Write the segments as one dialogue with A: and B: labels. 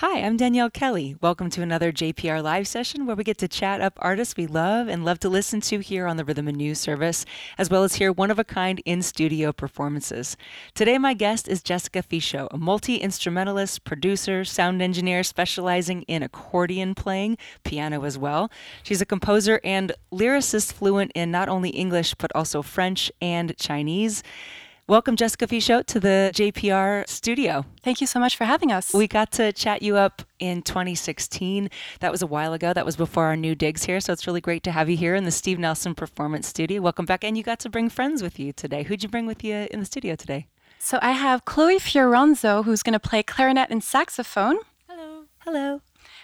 A: Hi, I'm Danielle Kelly. Welcome to another JPR live session where we get to chat up artists we love and love to listen to here on the Rhythm and News service, as well as hear one of a kind in studio performances. Today, my guest is Jessica Fichot, a multi instrumentalist, producer, sound engineer specializing in accordion playing, piano as well. She's a composer and lyricist fluent in not only English but also French and Chinese. Welcome, Jessica Fichot, to the JPR studio.
B: Thank you so much for having us.
A: We got to chat you up in 2016. That was a while ago. That was before our new digs here. So it's really great to have you here in the Steve Nelson Performance Studio. Welcome back. And you got to bring friends with you today. Who'd you bring with you in the studio today?
B: So I have Chloe Feoranzo, who's going to play clarinet and saxophone.
A: Hello. Hello.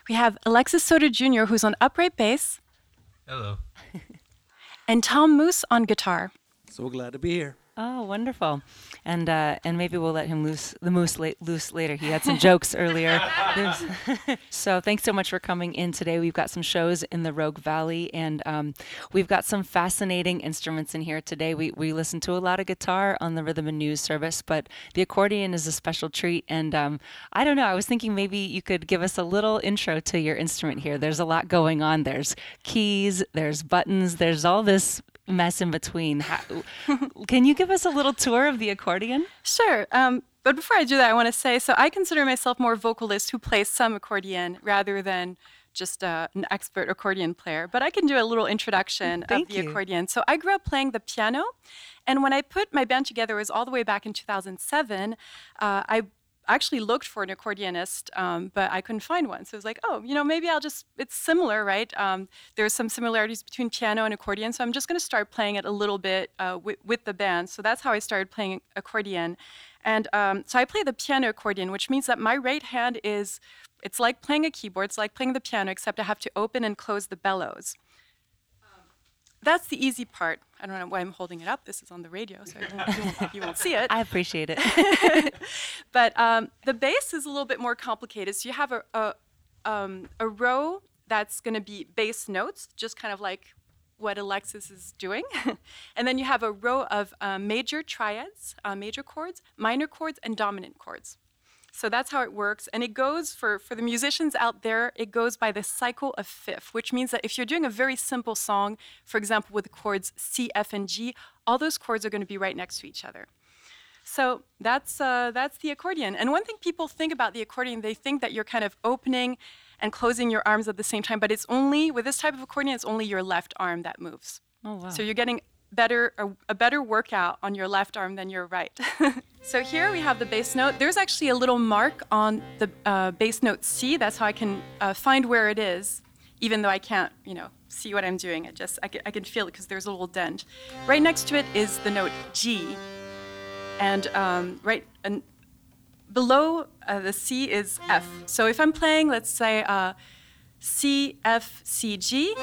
B: We have Alexis Soto Jr., who's on upright bass.
C: Hello.
B: and Tom Moose on guitar.
D: So glad to be here.
A: Oh, wonderful! And uh, and maybe we'll let him loose the moose la- loose later. He had some jokes earlier. so thanks so much for coming in today. We've got some shows in the Rogue Valley, and um, we've got some fascinating instruments in here today. We we listen to a lot of guitar on the Rhythm and News service, but the accordion is a special treat. And um, I don't know. I was thinking maybe you could give us a little intro to your instrument here. There's a lot going on. There's keys. There's buttons. There's all this mess in between. How, can you give us a little tour of the accordion?
B: Sure. Um, but before I do that, I want to say so I consider myself more vocalist who plays some accordion rather than just uh, an expert accordion player. But I can do a little introduction
A: Thank
B: of the
A: you.
B: accordion. So I grew up playing the piano. And when I put my band together, it was all the way back in 2007. Uh, I actually looked for an accordionist, um, but I couldn't find one. So I was like, oh, you know, maybe I'll just, it's similar, right? Um, there's some similarities between piano and accordion. So I'm just going to start playing it a little bit uh, with, with the band. So that's how I started playing accordion. And um, so I play the piano accordion, which means that my right hand is, it's like playing a keyboard, it's like playing the piano, except I have to open and close the bellows that's the easy part. I don't know why I'm holding it up. This is on the radio, so you won't, you won't, you won't see it.
A: I appreciate it.
B: but um, the bass is a little bit more complicated. So you have a, a, um, a row that's going to be bass notes, just kind of like what Alexis is doing. and then you have a row of uh, major triads, uh, major chords, minor chords, and dominant chords. So that's how it works. And it goes for, for the musicians out there, it goes by the cycle of fifth, which means that if you're doing a very simple song, for example, with the chords C, F, and G, all those chords are going to be right next to each other. So that's, uh, that's the accordion. And one thing people think about the accordion, they think that you're kind of opening and closing your arms at the same time, but it's only, with this type of accordion, it's only your left arm that moves.
A: Oh, wow.
B: So you're getting better a, a, better workout on your left arm than your right. so here we have the bass note. There's actually a little mark on the uh, bass note C. That's how I can uh, find where it is, even though I can't, you know, see what I'm doing. I just I can, I can feel it because there's a little dent. Right next to it is the note G, and um, right and below uh, the C is F. So if I'm playing, let's say. Uh, C, F, C, G.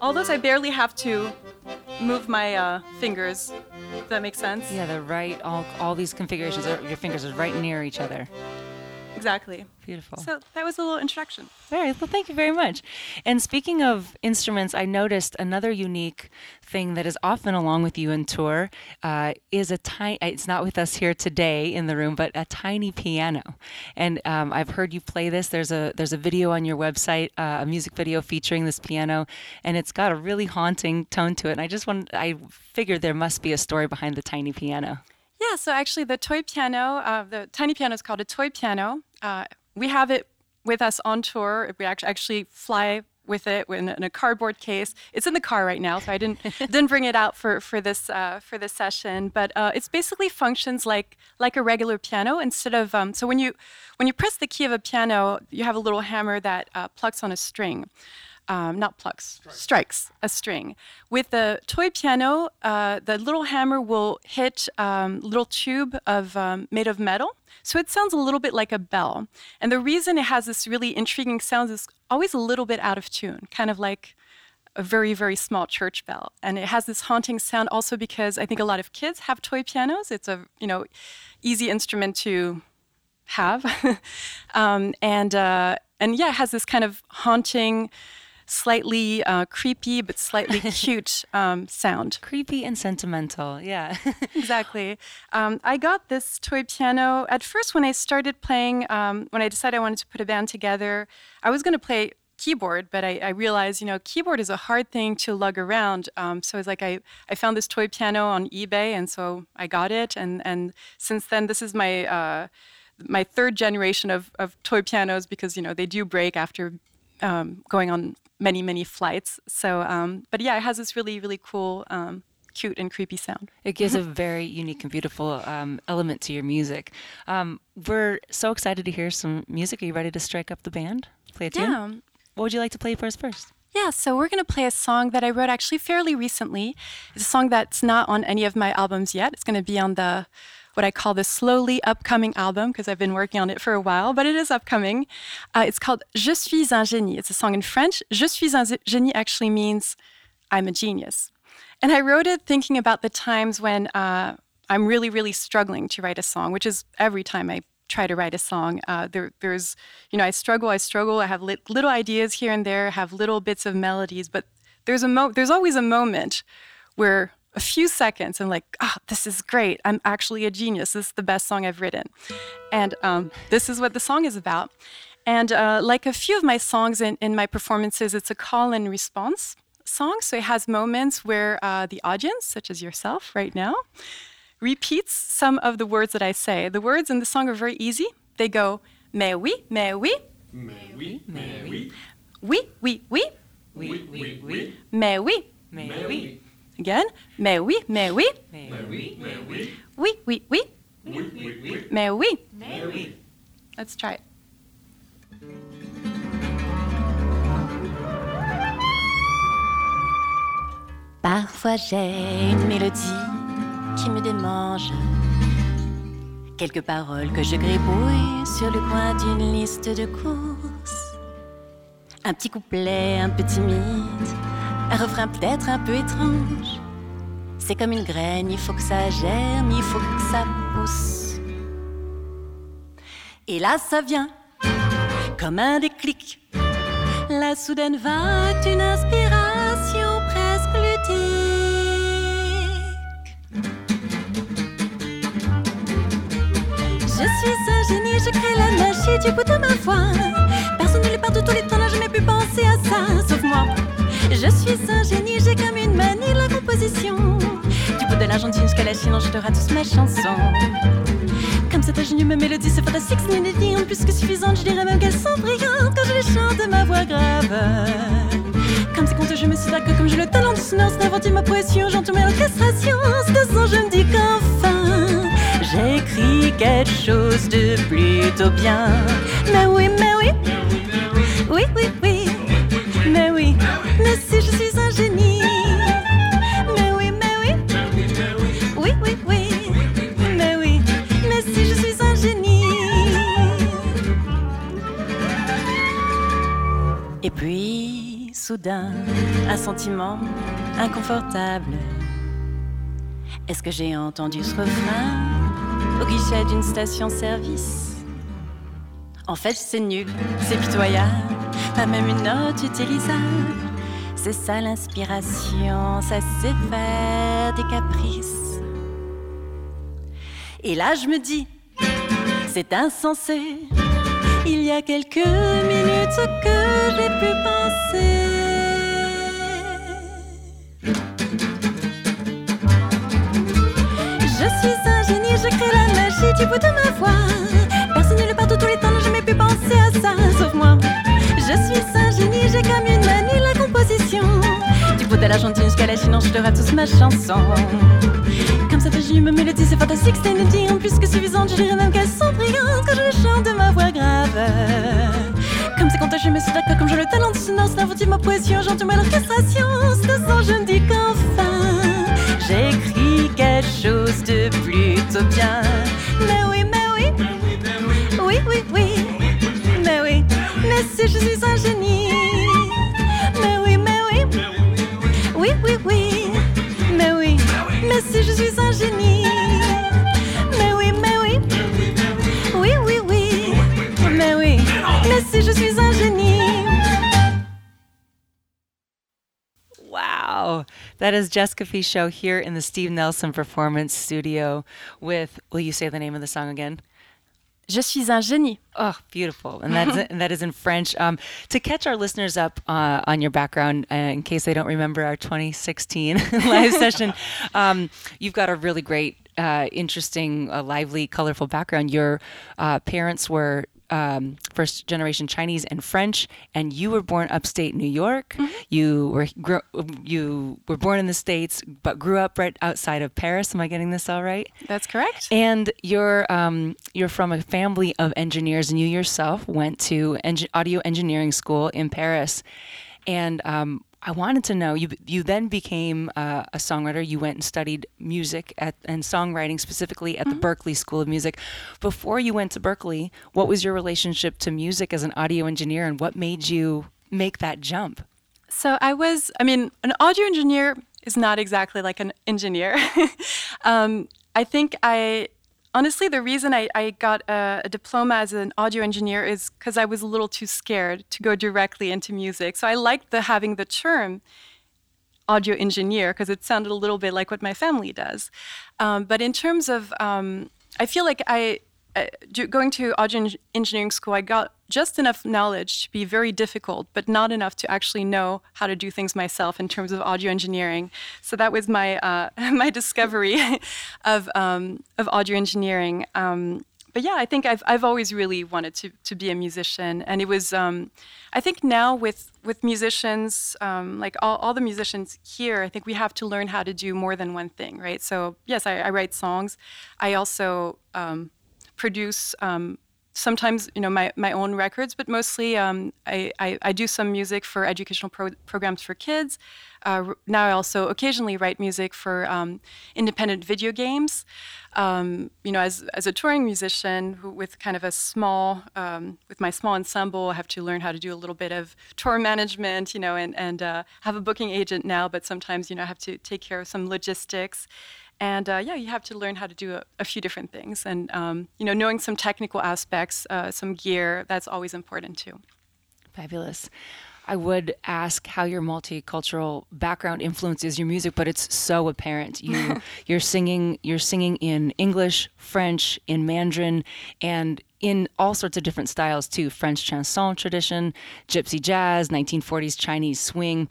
B: All those I barely have to move my uh, fingers. Does that make sense?
A: Yeah, they're right. All all these configurations, are, your fingers are right near each other.
B: Exactly.
A: Beautiful.
B: So that was a little introduction.
A: All right. Well, thank you very much. And speaking of instruments, I noticed another unique thing that is often along with you in tour uh, is a tiny. It's not with us here today in the room, but a tiny piano. And um, I've heard you play this. There's a there's a video on your website, uh, a music video featuring this piano, and it's got a really haunting tone to it. And I just want I figured there must be a story behind the tiny piano.
B: Yeah, so actually, the toy piano, uh, the tiny piano is called a toy piano. Uh, we have it with us on tour. We actually fly with it in, a cardboard case. It's in the car right now, so I didn't didn't bring it out for for this uh, for this session. But uh, it's basically functions like like a regular piano. Instead of um, so when you when you press the key of a piano, you have a little hammer that uh, plucks on a string um, not plucks, strikes. strikes. a string. With the toy piano, uh, the little hammer will hit a um, little tube of um, made of metal. So it sounds a little bit like a bell. And the reason it has this really intriguing sound is always a little bit out of tune, kind of like a very, very small church bell. And it has this haunting sound also because I think a lot of kids have toy pianos. It's a, you know, easy instrument to have. um, and, uh, and yeah, it has this kind of haunting, slightly uh, creepy but slightly cute um, sound.
A: Creepy and sentimental, yeah.
B: exactly. Um, I got this toy piano at first when I started playing, um, when I decided I wanted to put a band together. I was going to play keyboard, but I, I, realized, you know, keyboard is a hard thing to lug around. Um, so it's like I, I found this toy piano on eBay, and so I got it. And, and since then, this is my uh, my third generation of, of toy pianos because you know they do break after um, going on many many flights. So, um, but yeah, it has this really really cool. Um, cute and creepy sound.
A: It gives a very unique and beautiful um, element to your music. Um, we're so excited to hear some music. Are you ready to strike up the band? Play a tune?
B: Yeah.
A: What would you like to play for us first?
B: Yeah, so we're going to play a song that I wrote actually fairly recently. It's a song that's not on any of my albums yet. It's going to be on the what I call the slowly upcoming album because I've been working on it for a while, but it is upcoming. Uh, it's called Je suis un génie. It's a song in French. Je suis un génie actually means I'm a genius. And I wrote it thinking about the times when uh, I'm really, really struggling to write a song, which is every time I try to write a song. Uh, there, there's, you know, I struggle, I struggle. I have li- little ideas here and there, have little bits of melodies, but there's a mo- there's always a moment where a few seconds and like, oh, this is great. I'm actually a genius. This is the best song I've written. And um, this is what the song is about. And uh, like a few of my songs in, in my performances, it's a call and response song. So it has moments where uh, the audience, such as yourself right now, repeats some of the words that I say. The words in the song are very easy. They go, mais oui, mais oui. Mais oui, mais oui. Oui, oui, oui. Oui, oui, oui. Mais oui. Mais oui. Again. Mais oui, mais oui. Mais oui, mais oui. Oui, oui, oui. Oui, oui, oui. Mais oui. Mais oui. Let's try it. Parfois j'ai une mélodie qui me démange. Quelques paroles que je gribouille sur le coin d'une liste de courses. Un petit couplet un peu timide, un refrain peut-être un peu étrange. C'est comme une graine, il faut que ça germe, il faut que ça pousse. Et là, ça vient comme un déclic. La soudaine vague d'une inspiration presque ludique. Je suis un génie, je crée la magie du bout de ma voix. Personne ne le parle de tous les temps, n'a jamais pu penser à ça, sauf moi. Je suis un génie, j'ai De jusqu'à la Chine, je te tous ma chanson. Comme c'est ingénieux, ma mélodie, c'est fantastique, c'est une idée plus que suffisante. Je dirais même qu'elles sont brillantes quand je les chante de ma voix grave. Comme c'est content, je me suis que comme j'ai le talent du sonore, c'est d'inventer ma poésie, j'entends mes orchestrations. Ce son, je me dis qu'enfin, j'écris quelque chose de plutôt bien. Mais oui, mais oui, oui, oui, oui, mais oui. Mais si je suis un génie, un sentiment inconfortable. Est-ce que j'ai entendu ce refrain au guichet d'une station-service? En fait, c'est nul, c'est pitoyable, pas même une note utilisable. C'est ça l'inspiration, ça c'est faire des caprices. Et là je me dis, c'est insensé. Il y a quelques minutes que j'ai pu penser. Suis un génie, je crée la magie du bout de ma voix. Personne ne le partout tous les temps n'a jamais pu penser à ça, sauf moi. Je suis un génie, j'ai comme une manie la composition. Du bout de l'Argentine jusqu'à la Chine, je te tous ma chanson. Comme ça, je me mélodie, c'est fantastique, c'est une en plus que suffisante. Je dirais même qu'elles sont brillantes quand je chante de ma voix grave. Comme c'est contagieux, mais c'est d'accord, comme j'ai le talent de sonore, c'est ma poésie, j'entends ma l'orchestration. Ce son, je me dis qu'enfin, j'écris quelque chose de plutôt bien.
A: That is Jessica Fichot here in the Steve Nelson Performance Studio with, will you say the name of the song again?
B: Je suis un génie.
A: Oh, beautiful. And that is, and that is in French. Um, to catch our listeners up uh, on your background, uh, in case they don't remember our 2016 live session, um, you've got a really great, uh, interesting, uh, lively, colorful background. Your uh, parents were um, first generation Chinese and French, and you were born upstate New York. Mm-hmm. You were gr- you were born in the states, but grew up right outside of Paris. Am I getting this all right?
B: That's correct.
A: And you're um, you're from a family of engineers, and you yourself went to audio engineering school in Paris. And um, I wanted to know you. You then became uh, a songwriter. You went and studied music at, and songwriting specifically at mm-hmm. the Berklee School of Music. Before you went to Berklee, what was your relationship to music as an audio engineer, and what made you make that jump?
B: So I was. I mean, an audio engineer is not exactly like an engineer. um, I think I honestly, the reason I, I got a, a, diploma as an audio engineer is because I was a little too scared to go directly into music. So I liked the having the term audio engineer because it sounded a little bit like what my family does. Um, but in terms of, um, I feel like I uh, going to audio engineering school, I got just enough knowledge to be very difficult, but not enough to actually know how to do things myself in terms of audio engineering. So that was my uh, my discovery of um, of audio engineering. Um, but yeah, I think I've I've always really wanted to to be a musician, and it was um, I think now with with musicians um, like all, all the musicians here, I think we have to learn how to do more than one thing, right? So yes, I, I write songs. I also um, produce um, sometimes you know my, my own records but mostly um, I, I, I, do some music for educational pro- programs for kids. Uh, now i also occasionally write music for um, independent video games. Um, you know as, as a touring musician with kind of a small um, with my small ensemble i have to learn how to do a little bit of tour management you know and, and uh, have a booking agent now but sometimes you know i have to take care of some logistics and uh, yeah, you have to learn how to do a, a few different things, and um, you know, knowing some technical aspects, uh, some gear, that's always important too.
A: Fabulous. I would ask how your multicultural background influences your music, but it's so apparent. You you're singing you're singing in English, French, in Mandarin, and in all sorts of different styles too. French chanson tradition, gypsy jazz, 1940s Chinese swing.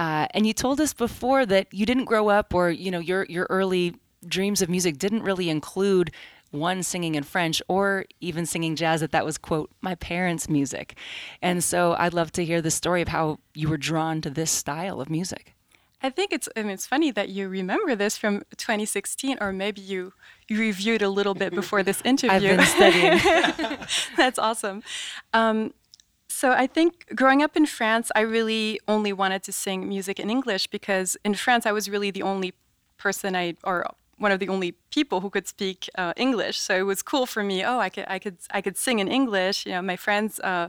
A: Uh, and you told us before that you didn't grow up, or you know, your your early dreams of music didn't really include one singing in French or even singing jazz. That that was quote my parents' music. And so I'd love to hear the story of how you were drawn to this style of music.
B: I think it's it's funny that you remember this from 2016, or maybe you you reviewed a little bit before this interview.
A: I've been studying.
B: That's awesome. Um, so I think growing up in France, I really only wanted to sing music in English because in France I was really the only person I or one of the only people who could speak uh, English. So it was cool for me. Oh, I could I could I could sing in English. You know, my friends, uh,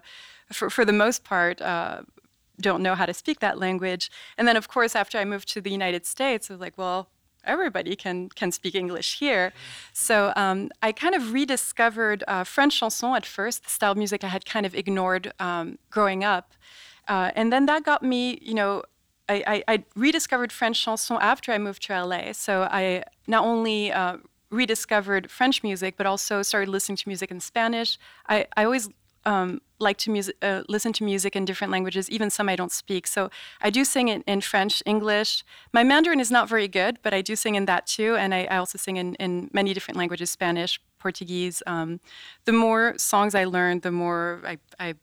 B: for for the most part. Uh, don't know how to speak that language. And then, of course, after I moved to the United States, I was like, well, everybody can can speak English here. So um, I kind of rediscovered uh, French chanson at first, the style of music I had kind of ignored um, growing up, uh, and then that got me, you know. I, I, I, rediscovered French chanson after I moved to LA. So I not only uh, rediscovered French music, but also started listening to music in Spanish. I, I always um, like to music, uh, listen to music in different languages, even some I don't speak. So I do sing in, in, French, English. My Mandarin is not very good, but I do sing in that too. And I, I also sing in, in, many different languages Spanish, Portuguese. Um, the more songs I learn, the more I, I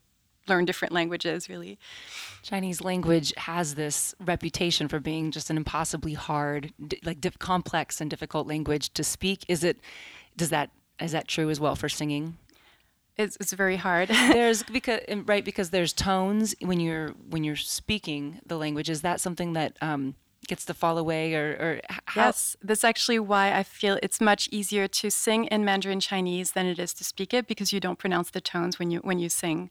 B: learn different languages, really.
A: Chinese language has this reputation for being just an impossibly hard, like complex and difficult language to speak. Is it? Does that is that true as well for singing?
B: It's, it's very hard.
A: there's because right because there's tones when you're when you're speaking the language. Is that something that um, gets to fall away or, or
B: how? yes that's actually why i feel it's much easier to sing in mandarin chinese than it is to speak it because you don't pronounce the tones when you when you sing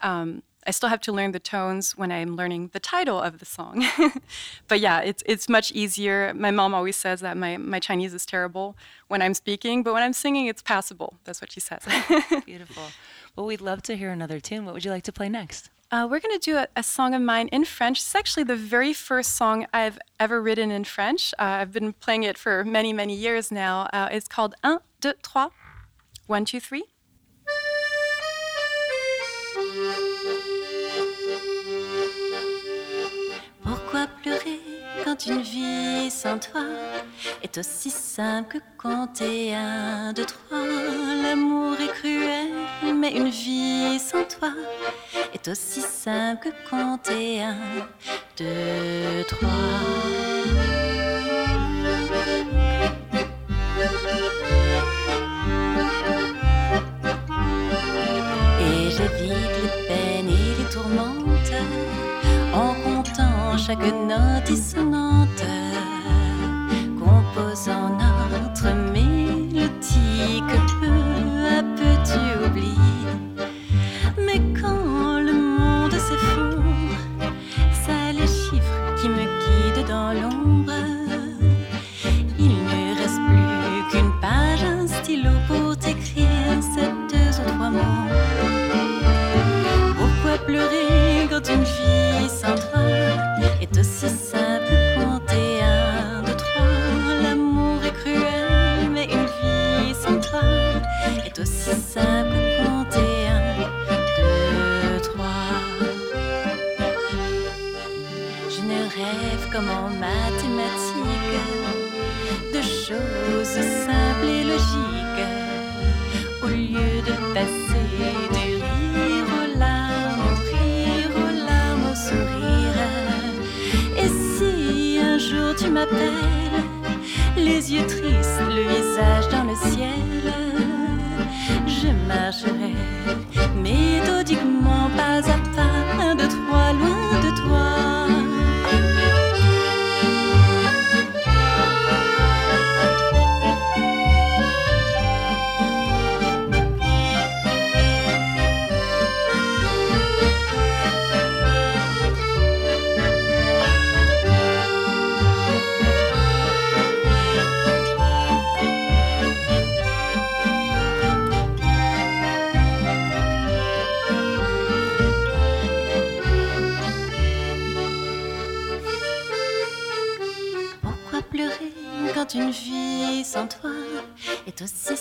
B: um, I still have to learn the tones when I'm learning the title of the song. but yeah, it's it's much easier. My mom always says that my, my Chinese is terrible when I'm speaking, but when I'm singing, it's passable. That's what she says.
A: Beautiful. Well, we'd love to hear another tune. What would you like to play next?
B: Uh, we're going to do a, a, song of mine in French. It's actually the very first song I've ever written in French. Uh, I've been playing it for many, many years now. Uh, it's called Un, deux, trois. One, two, three.
C: Quand une vie sans toi est aussi simple que compter un, deux, trois. L'amour est cruel, mais une vie sans toi est aussi simple que compter un, deux, trois. Comptant aussi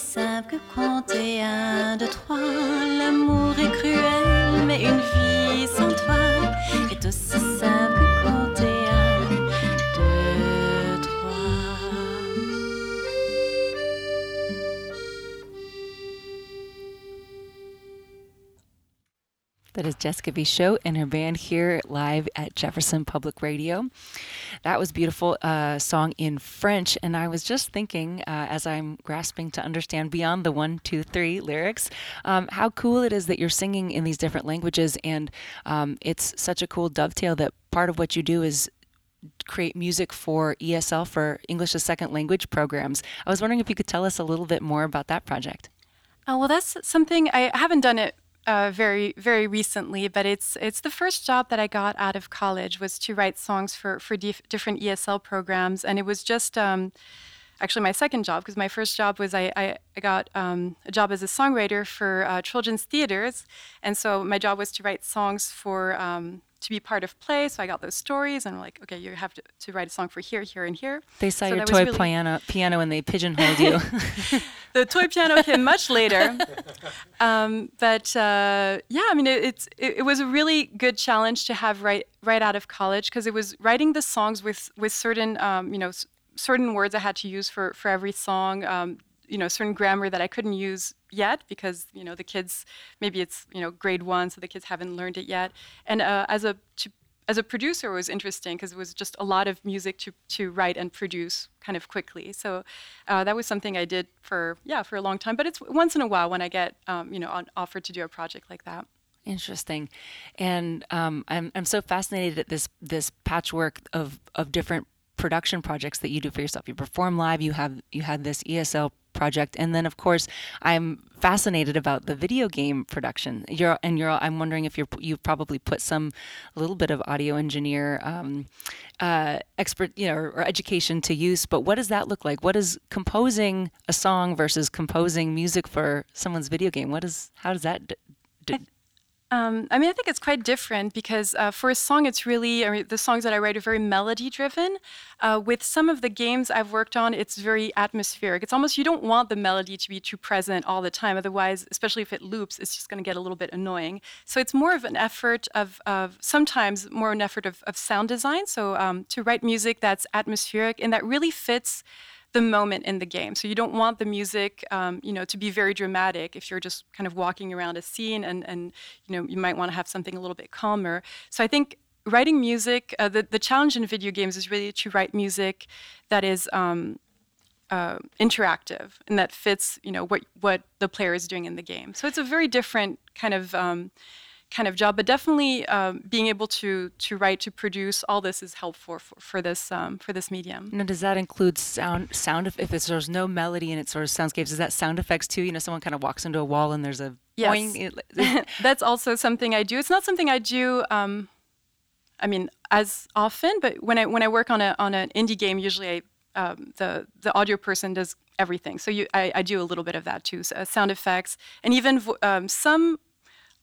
A: Jessica. Fichot and her band here live at Jefferson Public Radio. That was beautiful uh, song in French, and I was just thinking uh, as I'm grasping to understand beyond the one, two, three lyrics, um, how cool it is that you're singing in these different languages, and um, it's such a cool dovetail that part of what you do is create music for ESL for English as Second Language programs. I was wondering if you could tell us a little bit more about that project.
B: Oh, well, that's something I haven't done it uh, very very recently, but it's it's the first job that I got out of college was to write songs for for dif- different ESL programs, and it was just. Um, Actually, my second job, because my first job was I, I, I got um, a job as a songwriter for uh, children's theaters. And so my job was to write songs for um, to be part of play. So I got those stories and like, okay, you have to, to write a song for here, here, and here.
A: They saw
B: So
A: your toy
B: really-
A: piano, piano and they pigeonholed you.
B: the toy piano came much later. Um, but uh, yeah, I mean, it, it's it, it was a really good challenge to have right right out of college because it was writing the songs with with certain um, you know s- certain words I had to use for for every song. Um, you know, certain grammar that I couldn't use yet because you know the kids maybe it's you know grade one, so the kids haven't learned it yet. And uh, as a to, as a producer, it was interesting because it was just a lot of music to to write and produce kind of quickly. So uh, that was something I did for yeah for a long time. But it's once in a while when I get um, you know on, offered to do a project like that.
A: Interesting, and um, I'm I'm so fascinated at this this patchwork of of different production projects that you do for yourself. You perform live. You have you had this ESL project, and then of course I'm fascinated about the video game production. You're and you're. I'm wondering if you're you've probably put some little bit of audio engineer um, uh, expert, you know, or, or education to use. But what does that look like? What is composing a song versus composing music for someone's video game? What is how does that? D- d-
B: Um, I mean, I think it's quite different because uh, for a song, it's really I mean, the songs that I write are very melody driven. Uh, with some of the games I've worked on, it's very atmospheric. It's almost you don't want the melody to be too present all the time. Otherwise, especially if it loops, it's just going to get a little bit annoying. So it's more of an effort of, of sometimes more an effort of, of sound design. So um, to write music that's atmospheric and that really fits the moment in the game. So you don't want the music, um, you know, to be very dramatic if you're just kind of walking around a scene, and and you know you might want to have something a little bit calmer. So I think writing music, uh, the the challenge in video games is really to write music that is. Um, uh, interactive and that fits, you know, what what the player is doing in the game. So it's a very different kind of um, kind of job, but definitely um, being able to to write to produce all this is helpful for, for this um, for this medium.
A: Now, does that include sound? Sound if, there's no melody and it, sort of soundscapes, is that sound effects too? You know, someone kind of walks into a wall and there's a
B: Yes.
A: boing,
B: That's also something I do. It's not something I do. Um, I mean, as often, but when I when I work on a on an indie game, usually I, um, the the audio person does everything. So you, I, I do a little bit of that too, so, uh, sound effects, and even vo- um, some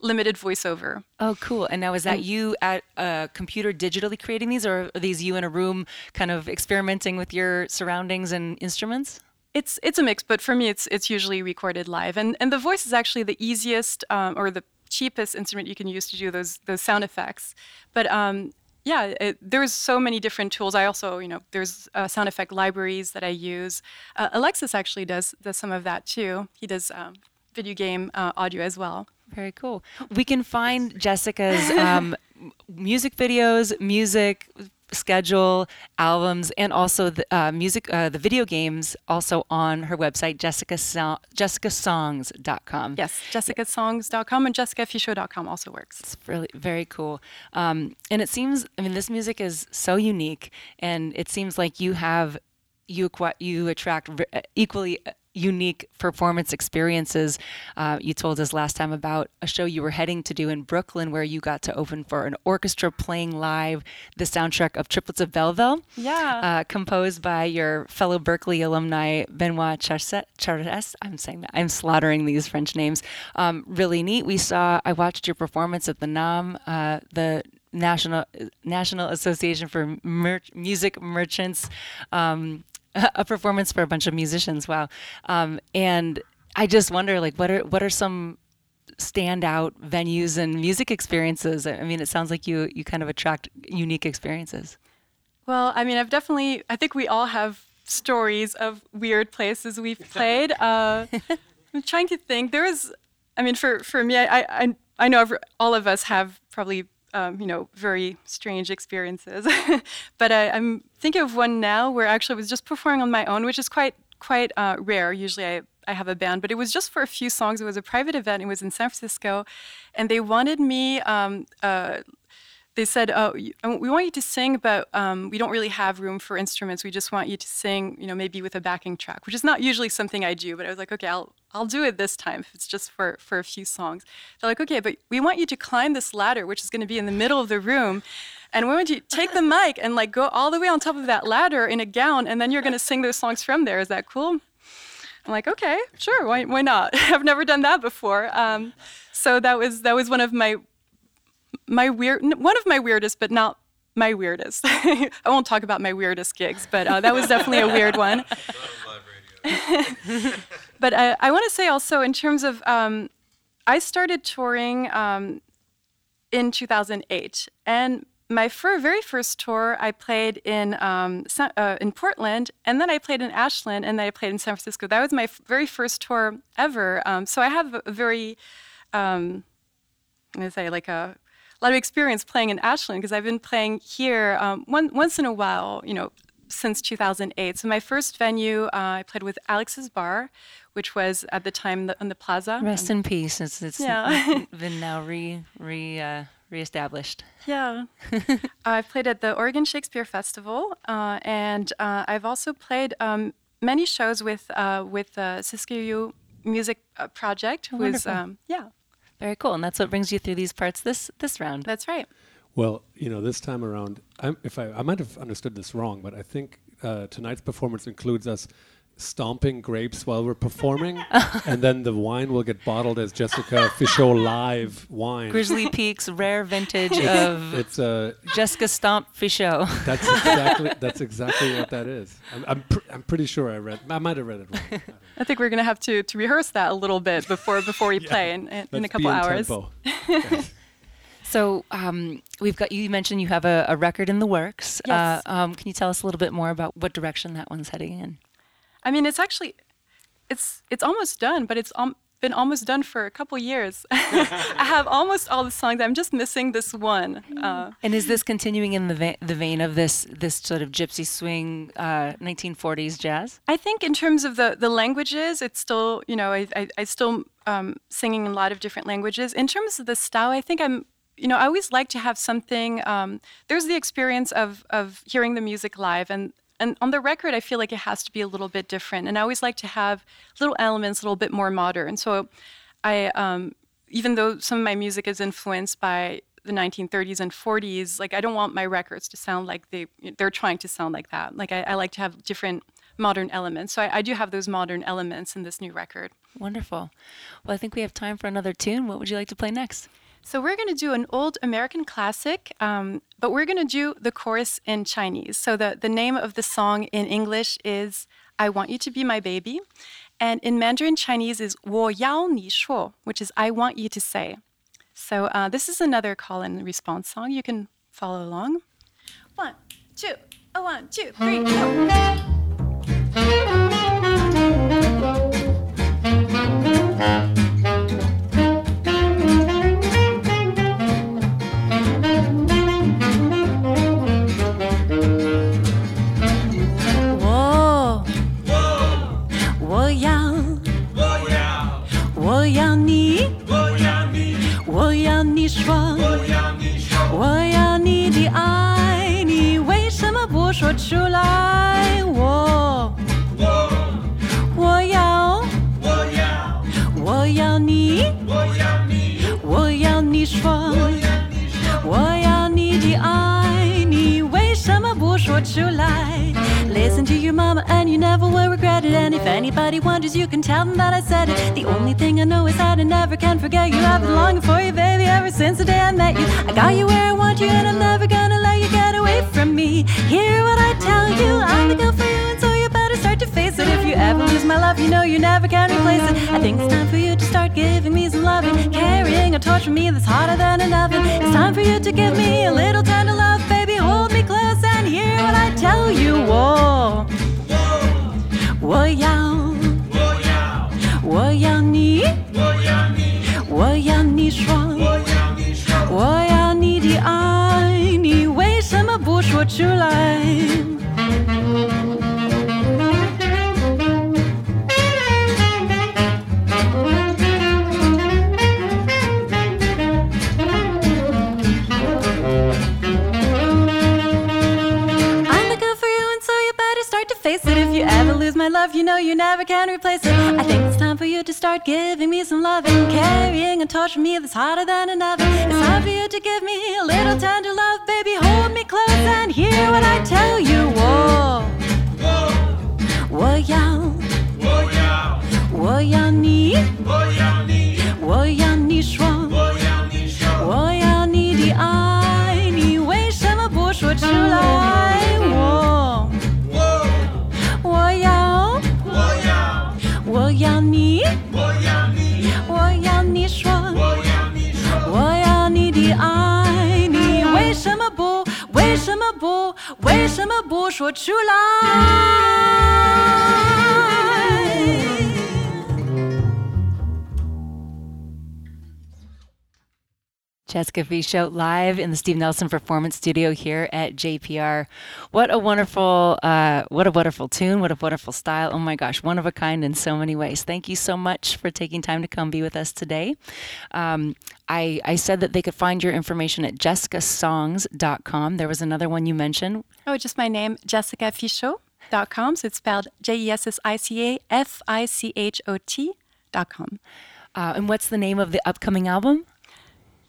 B: limited voiceover.
A: Oh, cool. And now is that you at a computer digitally creating these, or are these you in a room kind of experimenting with your surroundings and instruments?
B: It's it's a mix, but for me, it's it's usually recorded live, and and the voice is actually the easiest um, or the cheapest instrument you can use to do those those sound effects. But um, yeah, it, there's so many different tools. I also, you know, there's uh, sound effect libraries that I use. Uh, Alexis actually does does some of that too. He does um, video game uh, audio as well.
A: Very cool. We can find Jessica's um, music videos, music schedule, albums, and also the uh, music, uh, the video games, also on her website, Jessica so- jessicasongs.com.
B: Yes, jessicasongs.com and jessicafichot.com also works.
A: It's really very cool. Um, and it seems, I mean, this music is so unique, and it seems like you have you you attract v- equally uh, unique performance experiences. Uh, you told us last time about a show you were heading to do in Brooklyn, where you got to open for an orchestra playing live the soundtrack of Triplets of Belleville
B: Yeah.
A: uh, composed by your fellow Berklee alumni Benoit. Charest. I'm saying that. I'm slaughtering these French names. Um, really neat. We saw. I watched your performance at the NAMM, uh, the National National Association for Mer- Music Merchants. Um, a performance for a bunch of musicians. Wow. Um, and I just wonder, like, what are what are some standout venues and music experiences? I mean, it sounds like you you kind of attract unique experiences.
B: Well, I mean, I've definitely, I think we all have stories of weird places we've played. Uh, I'm trying to think. There was, I mean, for, for me, I, I, I know all of us have probably, um, you know, very strange experiences. but I, I'm thinking of one now where actually I was just performing on my own, which is quite, quite uh, rare. Usually I, I have a band, but it was just for a few songs. It was a private event. It was in San Francisco. And they wanted me, um, uh, they said, "Oh, uh, we want you to sing, but um, we don't really have room for instruments. We just want you to sing, you know, maybe with a backing track, which is not usually something I do. But I was like, okay, I'll I'll do it this time if it's just for for a few songs. They're like, okay, but we want you to climb this ladder, which is going to be in the middle of the room, and we want you to take the mic and like go all the way on top of that ladder in a gown, and then you're going to sing those songs from there. Is that cool?" I'm like, okay, sure, why, why not? I've never done that before. Um, so that was that was one of my my weird one of my weirdest, but not my weirdest. I won't talk about my weirdest gigs, but uh, that was definitely a weird one. but I, I want to say also in terms of um, I started touring um, in 2008, and my fir- very first tour I played in um, uh, in Portland, and then I played in Ashland, and then I played in San Francisco. That was my f- very first tour ever. Um, so I have a, a very um, I'm gonna say like a, a lot of experience playing in Ashland because I've been playing here um, one, once in a while, you know, since 2008. So my first venue, uh, I played with Alex's Bar, which was at the time the, on the Plaza.
A: Rest in peace. It's it's
B: Yeah.
A: been now re re uh, reestablished.
B: Yeah. I've played at the Oregon Shakespeare Festival, uh, and uh, I've also played um, many shows with uh, with the Siskiyou Music uh, Project, who is um, yeah,
A: Very cool. And that's what brings you through these parts this this round.
B: that's right.
D: Well, you know, this time around, I'm, if I, I might have understood this wrong, but I think uh, tonight's performance includes us stomping grapes while we're performing, and then the wine will get bottled as Jessica Fichot live wine.
A: Grizzly Peaks rare vintage of
D: It's uh,
A: Jessica Stomp Fichot.
D: that's exactly that's exactly what that is. I'm I'm, pr- I'm pretty sure I read. I might have read it wrong. I.
B: I think we're gonna have to, to rehearse that a little bit before before we play in, in, in a couple
D: be in
B: hours.
A: So um, we've got you mentioned you have a, a record in the works.
B: Yes.
A: Uh, um, can you tell us a little bit more about what direction that one's heading in?
B: I mean, it's actually, it's it's almost done, but it's um, been almost done for a couple years. I have almost all the songs. I'm just missing this one. Uh,
A: And is this continuing in the va- the vein of this this sort of gypsy swing uh, 1940s jazz?
B: I think in terms of the the languages, it's still you know I I, I still um, singing in a lot of different languages. In terms of the style, I think I'm you know I always like to have something. Um, there's the experience of of hearing the music live and. And on the record, I feel like it has to be a little bit different. And I always like to have little elements a little bit more modern. So, I um, even though some of my music is influenced by the 1930s and 40s, like I don't want my records to sound like they they're trying to sound like that. Like I, I like to have different modern elements. So I, I do have those modern elements in this new record.
A: Wonderful. Well, I think we have time for another tune. What would you like to play next?
B: So we're going to do an old American classic, um, but we're going to do the chorus in Chinese. So the, the name of the song in English is I Want You to Be My Baby. And in Mandarin Chinese is 我要你说, which is I want you to say. So uh, this is another call and response song. You can follow along. One, two, a one, two, three, go.
C: a torch from me that's hotter than an oven. It's time for you to give me a little tender love, baby. Hold me close and hear what I tell you. Whoa, 我要，我要你，我要你说，我要你的爱，你为什么不说出来 Can replace it. I think it's time for you to start giving me some loving, carrying a torch for me that's hotter than an oven. It's time for you to give me a little tender love, baby. Hold me close and hear what I tell you. Whoa, whoa, whoa, yeah, whoa, yeah, whoa, yeah, 说出来？
A: Jessica Fichot live in the Steve Nelson Performance Studio here at JPR. What a wonderful, uh, what a wonderful tune! What a wonderful style! Oh my gosh, one of a kind in so many ways. Thank you so much for taking time to come be with us today. Um, I, I said that they could find your information at jessicasongs.com. There was another one you mentioned.
B: Oh, just my name, Jessica Fichot. jessicafichot.com. So it's spelled J E S S I C A F I C H O T.com.
A: Uh, and what's the name of the upcoming album?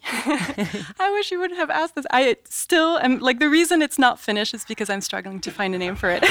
B: I wish you wouldn't have asked this. I still am like the reason it's not finished is because I'm struggling to find a name for it.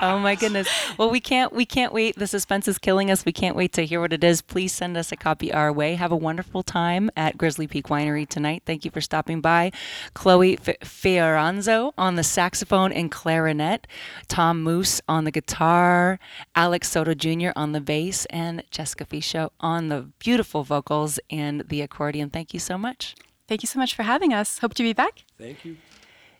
A: oh my goodness. Well, we can't we can't wait. The suspense is killing us. We can't wait to hear what it is. Please send us a copy our way. Have a wonderful time at Grizzly Peak Winery tonight. Thank you for stopping by. Chloe Feoranzo on the saxophone and clarinet, Tom Moose on the guitar, Alex Soto Jr. on the bass, and Jessica Fichot on the beautiful vocals and the accordion. Thank you so much.
B: Thank you so much for having us. Hope to be back.
D: Thank you.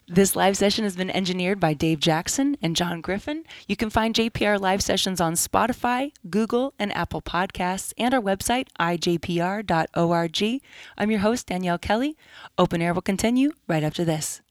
A: This live session has been engineered by Dave Jackson and John Griffin. You can find JPR live sessions on Spotify, Google, and Apple Podcasts, and our website, ijpr.org. I'm your host, Danielle Kelly. Open Air will continue right after this.